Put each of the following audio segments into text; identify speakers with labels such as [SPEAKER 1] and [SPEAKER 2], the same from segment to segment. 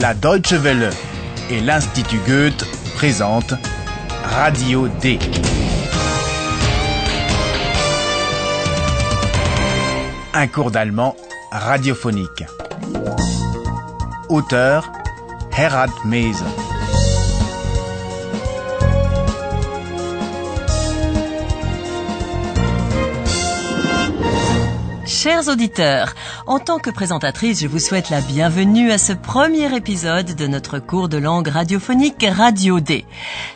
[SPEAKER 1] La Deutsche Welle et l'Institut Goethe présentent Radio D. Un cours d'allemand radiophonique. Auteur Herald Mese.
[SPEAKER 2] Chers auditeurs, en tant que présentatrice, je vous souhaite la bienvenue à ce premier épisode de notre cours de langue radiophonique Radio D.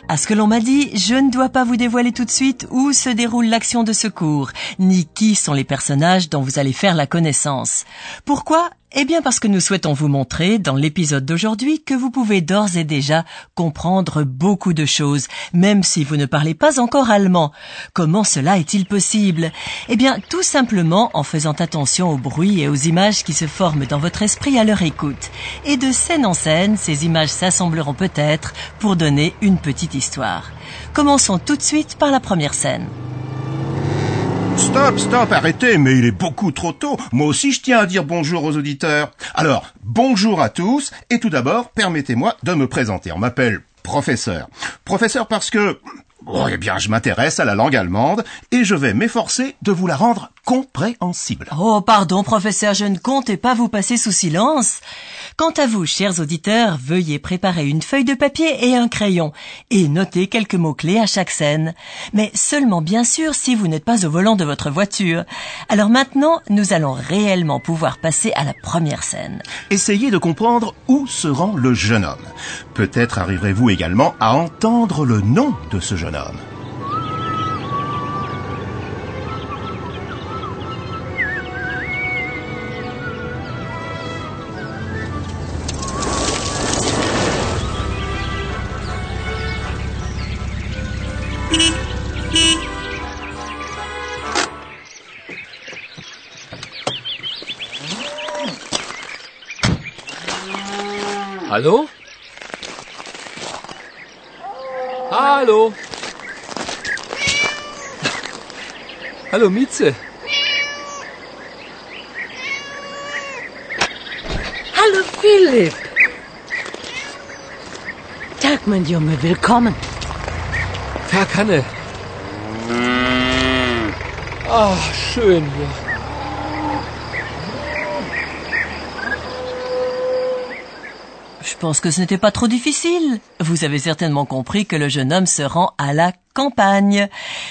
[SPEAKER 2] À ce que l'on m'a dit, je ne dois pas vous dévoiler tout de suite où se déroule l'action de ce cours, ni qui sont les personnages dont vous allez faire la connaissance. Pourquoi eh bien parce que nous souhaitons vous montrer dans l'épisode d'aujourd'hui que vous pouvez d'ores et déjà comprendre beaucoup de choses, même si vous ne parlez pas encore allemand. Comment cela est-il possible? Eh bien tout simplement en faisant attention aux bruits et aux images qui se forment dans votre esprit à leur écoute. Et de scène en scène, ces images s'assembleront peut-être pour donner une petite histoire. Commençons tout de suite par la première scène.
[SPEAKER 3] Stop, stop, arrêtez, mais il est beaucoup trop tôt. Moi aussi, je tiens à dire bonjour aux auditeurs. Alors, bonjour à tous, et tout d'abord, permettez-moi de me présenter. On m'appelle professeur. Professeur parce que, oh, eh bien, je m'intéresse à la langue allemande, et je vais m'efforcer de vous la rendre compréhensible.
[SPEAKER 2] Oh, pardon, professeur, je ne comptais pas vous passer sous silence. Quant à vous, chers auditeurs, veuillez préparer une feuille de papier et un crayon et noter quelques mots-clés à chaque scène. Mais seulement bien sûr si vous n'êtes pas au volant de votre voiture. Alors maintenant, nous allons réellement pouvoir passer à la première scène.
[SPEAKER 3] Essayez de comprendre où se rend le jeune homme. Peut-être arriverez-vous également à entendre le nom de ce jeune homme.
[SPEAKER 4] Hallo? Hallo? Hallo Mieze.
[SPEAKER 5] Hallo Philipp. Tag, mein Junge, willkommen.
[SPEAKER 4] Tag, Hanne. Ah, schön hier.
[SPEAKER 2] Je pense que ce n'était pas trop difficile. Vous avez certainement compris que le jeune homme se rend à la campagne.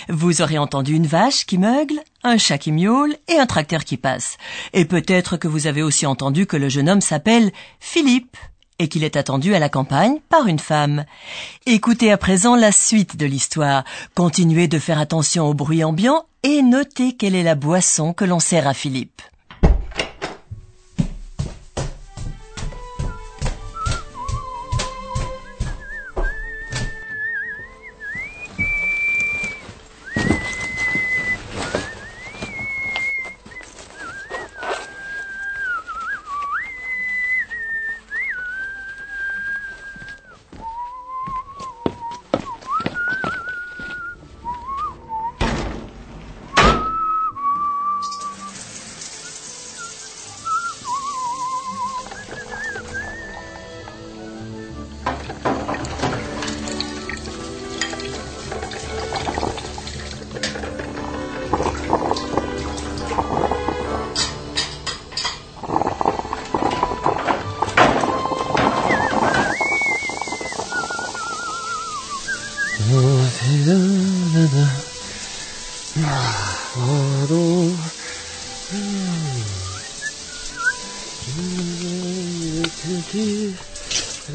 [SPEAKER 2] Vous aurez entendu une vache qui meugle, un chat qui miaule et un tracteur qui passe. Et peut-être que vous avez aussi entendu que le jeune homme s'appelle Philippe et qu'il est attendu à la campagne par une femme. Écoutez à présent la suite de l'histoire. Continuez de faire attention au bruit ambiant et notez quelle est la boisson que l'on sert à Philippe.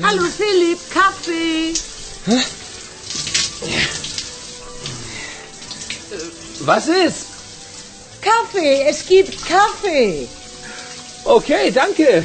[SPEAKER 5] Hallo Philipp, Kaffee.
[SPEAKER 4] Was ist?
[SPEAKER 5] Kaffee, es gibt Kaffee.
[SPEAKER 4] Okay, danke.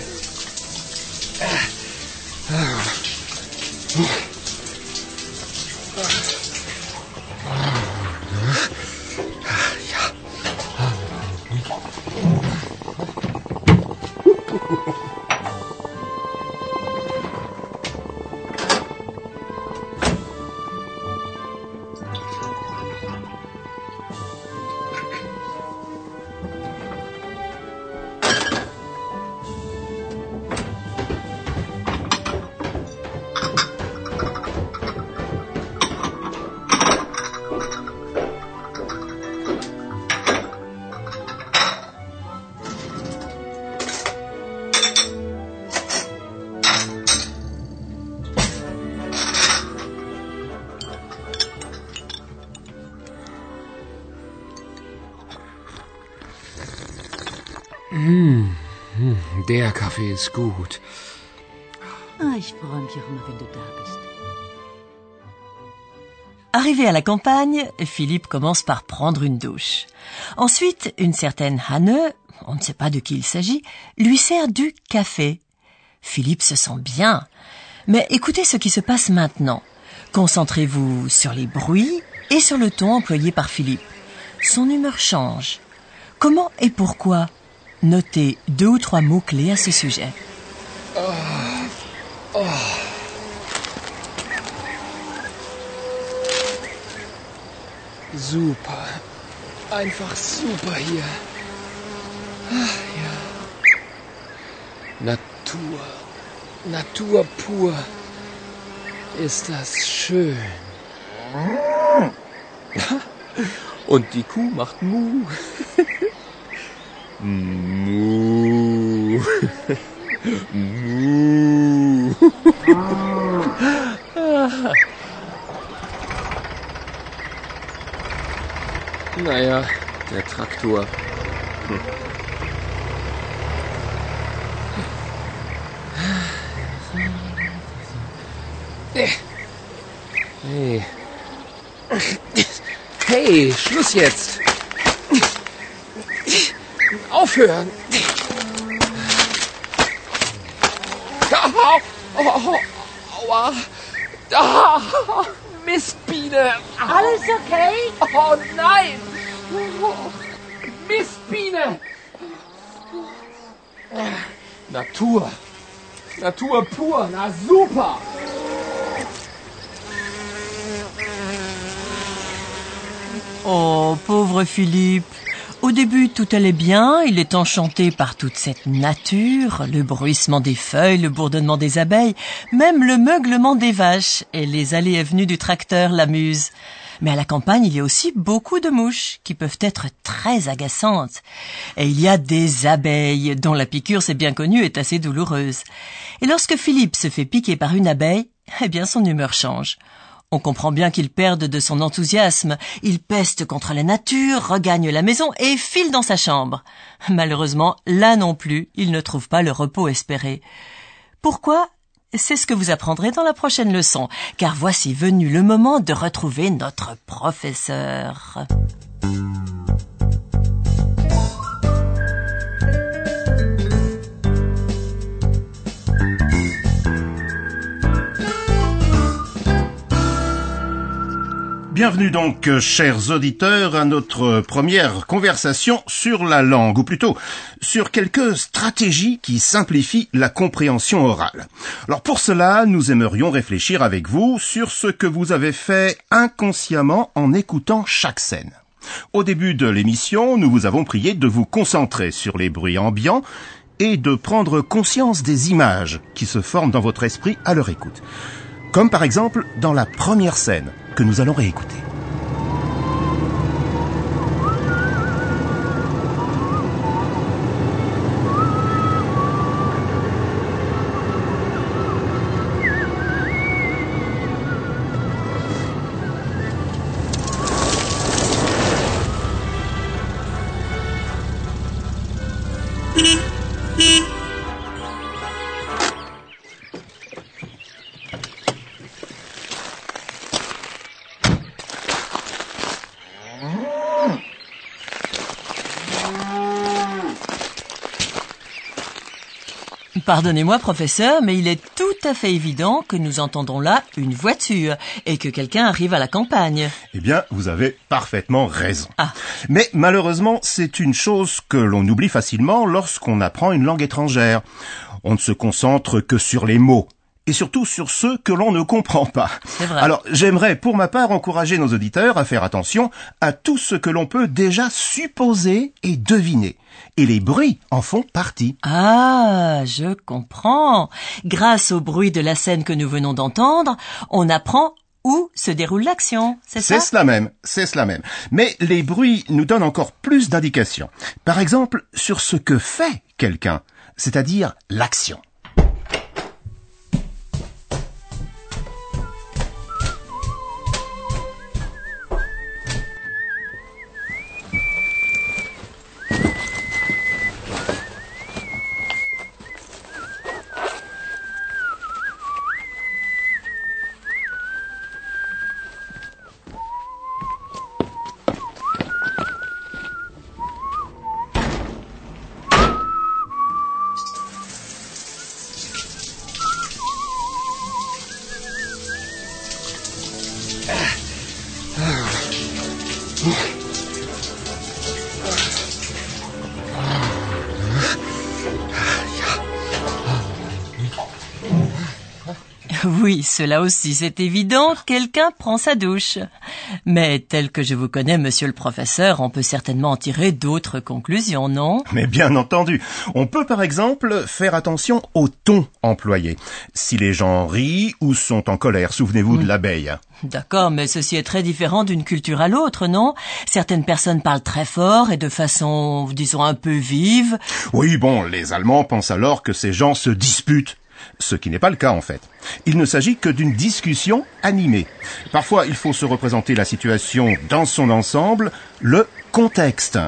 [SPEAKER 2] Arrivé à la campagne, Philippe commence par prendre une douche. Ensuite, une certaine Hanne, on ne sait pas de qui il s'agit, lui sert du café. Philippe se sent bien. Mais écoutez ce qui se passe maintenant. Concentrez-vous sur les bruits et sur le ton employé par Philippe. Son humeur change. Comment et pourquoi? Notez deux ou trois mots-clés à ce sujet.
[SPEAKER 4] Super. Einfach super hier. Ach, ja. Natur. Natur pur. Ist das schön. Und die Kuh macht Mu. Naja, der Traktor. Hey. Hey, Schluss jetzt. Aufhören. Au, au, aua. Ah, Mistbiene.
[SPEAKER 5] Alles okay?
[SPEAKER 4] Oh nein! Mistbiene! Natur. Natur pur. Na super.
[SPEAKER 2] Oh, pauvre Philippe. Au début, tout allait bien, il est enchanté par toute cette nature, le bruissement des feuilles, le bourdonnement des abeilles, même le meuglement des vaches et les allées et venues du tracteur l'amusent. Mais à la campagne, il y a aussi beaucoup de mouches qui peuvent être très agaçantes. Et il y a des abeilles dont la piqûre, c'est bien connu, est assez douloureuse. Et lorsque Philippe se fait piquer par une abeille, eh bien son humeur change. On comprend bien qu'il perde de son enthousiasme. Il peste contre la nature, regagne la maison et file dans sa chambre. Malheureusement, là non plus, il ne trouve pas le repos espéré. Pourquoi? C'est ce que vous apprendrez dans la prochaine leçon, car voici venu le moment de retrouver notre professeur.
[SPEAKER 3] Bienvenue donc, euh, chers auditeurs, à notre première conversation sur la langue, ou plutôt sur quelques stratégies qui simplifient la compréhension orale. Alors pour cela, nous aimerions réfléchir avec vous sur ce que vous avez fait inconsciemment en écoutant chaque scène. Au début de l'émission, nous vous avons prié de vous concentrer sur les bruits ambiants et de prendre conscience des images qui se forment dans votre esprit à leur écoute. Comme par exemple dans la première scène que nous allons réécouter.
[SPEAKER 2] Pardonnez-moi, professeur, mais il est tout à fait évident que nous entendons là une voiture et que quelqu'un arrive à la campagne.
[SPEAKER 3] Eh bien, vous avez parfaitement raison.
[SPEAKER 2] Ah.
[SPEAKER 3] Mais malheureusement, c'est une chose que l'on oublie facilement lorsqu'on apprend une langue étrangère. On ne se concentre que sur les mots. Et surtout sur ceux que l'on ne comprend pas.
[SPEAKER 2] Vrai.
[SPEAKER 3] Alors, j'aimerais pour ma part encourager nos auditeurs à faire attention à tout ce que l'on peut déjà supposer et deviner. Et les bruits en font partie.
[SPEAKER 2] Ah, je comprends. Grâce au bruit de la scène que nous venons d'entendre, on apprend où se déroule l'action, c'est ça?
[SPEAKER 3] C'est cela même, c'est cela même. Mais les bruits nous donnent encore plus d'indications. Par exemple, sur ce que fait quelqu'un, c'est-à-dire l'action.
[SPEAKER 2] Oui, cela aussi, c'est évident, quelqu'un prend sa douche. Mais tel que je vous connais, monsieur le professeur, on peut certainement en tirer d'autres conclusions, non?
[SPEAKER 3] Mais bien entendu, on peut par exemple faire attention au ton employé. Si les gens rient ou sont en colère, souvenez-vous de l'abeille.
[SPEAKER 2] D'accord, mais ceci est très différent d'une culture à l'autre, non? Certaines personnes parlent très fort et de façon, disons, un peu vive.
[SPEAKER 3] Oui, bon, les Allemands pensent alors que ces gens se disputent. Ce qui n'est pas le cas en fait. Il ne s'agit que d'une discussion animée. Parfois, il faut se représenter la situation dans son ensemble, le contexte,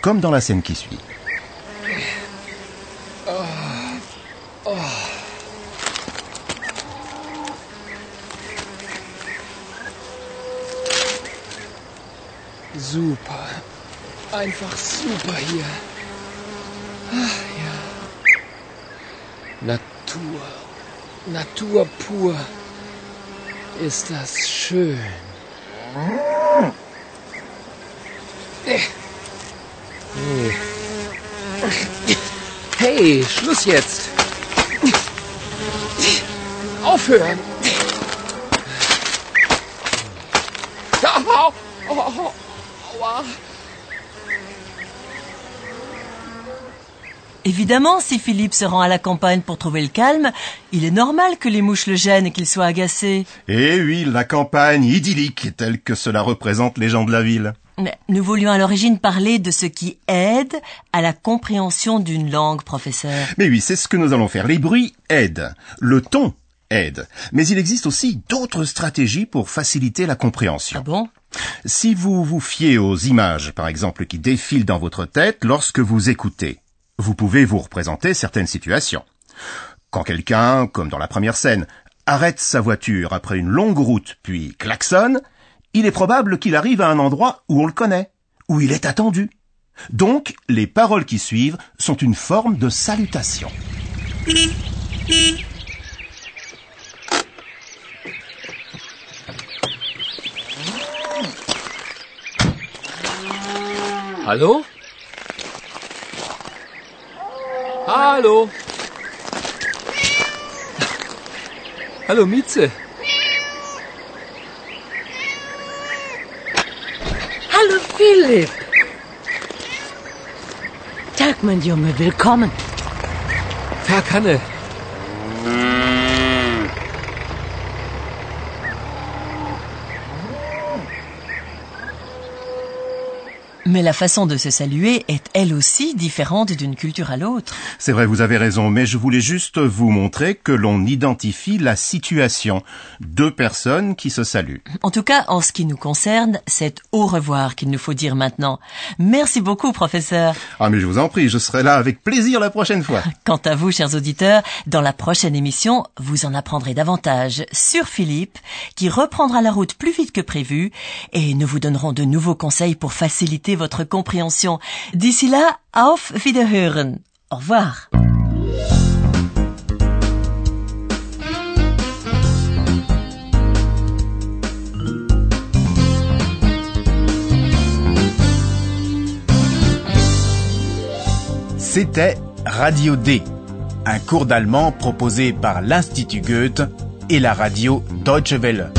[SPEAKER 3] comme dans la scène qui suit.
[SPEAKER 4] Super. Einfach super hier. Ah, ja. Natur. Natur pur. Ist das schön. Hey. Hey, Schluss jetzt. Aufhören.
[SPEAKER 2] Évidemment, si Philippe se rend à la campagne pour trouver le calme, il est normal que les mouches le gênent et qu'il soit agacé.
[SPEAKER 3] Et oui, la campagne idyllique, telle que cela représente les gens de la ville.
[SPEAKER 2] Mais Nous voulions à l'origine parler de ce qui aide à la compréhension d'une langue, professeur.
[SPEAKER 3] Mais oui, c'est ce que nous allons faire. Les bruits aident. Le ton aide. Mais il existe aussi d'autres stratégies pour faciliter la compréhension.
[SPEAKER 2] Ah bon?
[SPEAKER 3] Si vous vous fiez aux images, par exemple, qui défilent dans votre tête lorsque vous écoutez, vous pouvez vous représenter certaines situations. Quand quelqu'un, comme dans la première scène, arrête sa voiture après une longue route puis klaxonne, il est probable qu'il arrive à un endroit où on le connaît, où il est attendu. Donc, les paroles qui suivent sont une forme de salutation.
[SPEAKER 4] Hallo? Hallo? Hallo, Mieze.
[SPEAKER 5] Hallo Philipp. Tag, mein Junge, willkommen.
[SPEAKER 4] Tag, Hanne.
[SPEAKER 2] Mais la façon de se saluer est elle aussi différente d'une culture à l'autre.
[SPEAKER 3] C'est vrai, vous avez raison, mais je voulais juste vous montrer que l'on identifie la situation. Deux personnes qui se saluent.
[SPEAKER 2] En tout cas, en ce qui nous concerne, c'est au revoir qu'il nous faut dire maintenant. Merci beaucoup, professeur.
[SPEAKER 3] Ah mais je vous en prie, je serai là avec plaisir la prochaine fois.
[SPEAKER 2] Quant à vous, chers auditeurs, dans la prochaine émission, vous en apprendrez davantage sur Philippe, qui reprendra la route plus vite que prévu, et nous vous donnerons de nouveaux conseils pour faciliter votre compréhension. D'ici là, auf Wiederhören. Au revoir.
[SPEAKER 1] C'était Radio D, un cours d'allemand proposé par l'Institut Goethe et la radio Deutsche Welle.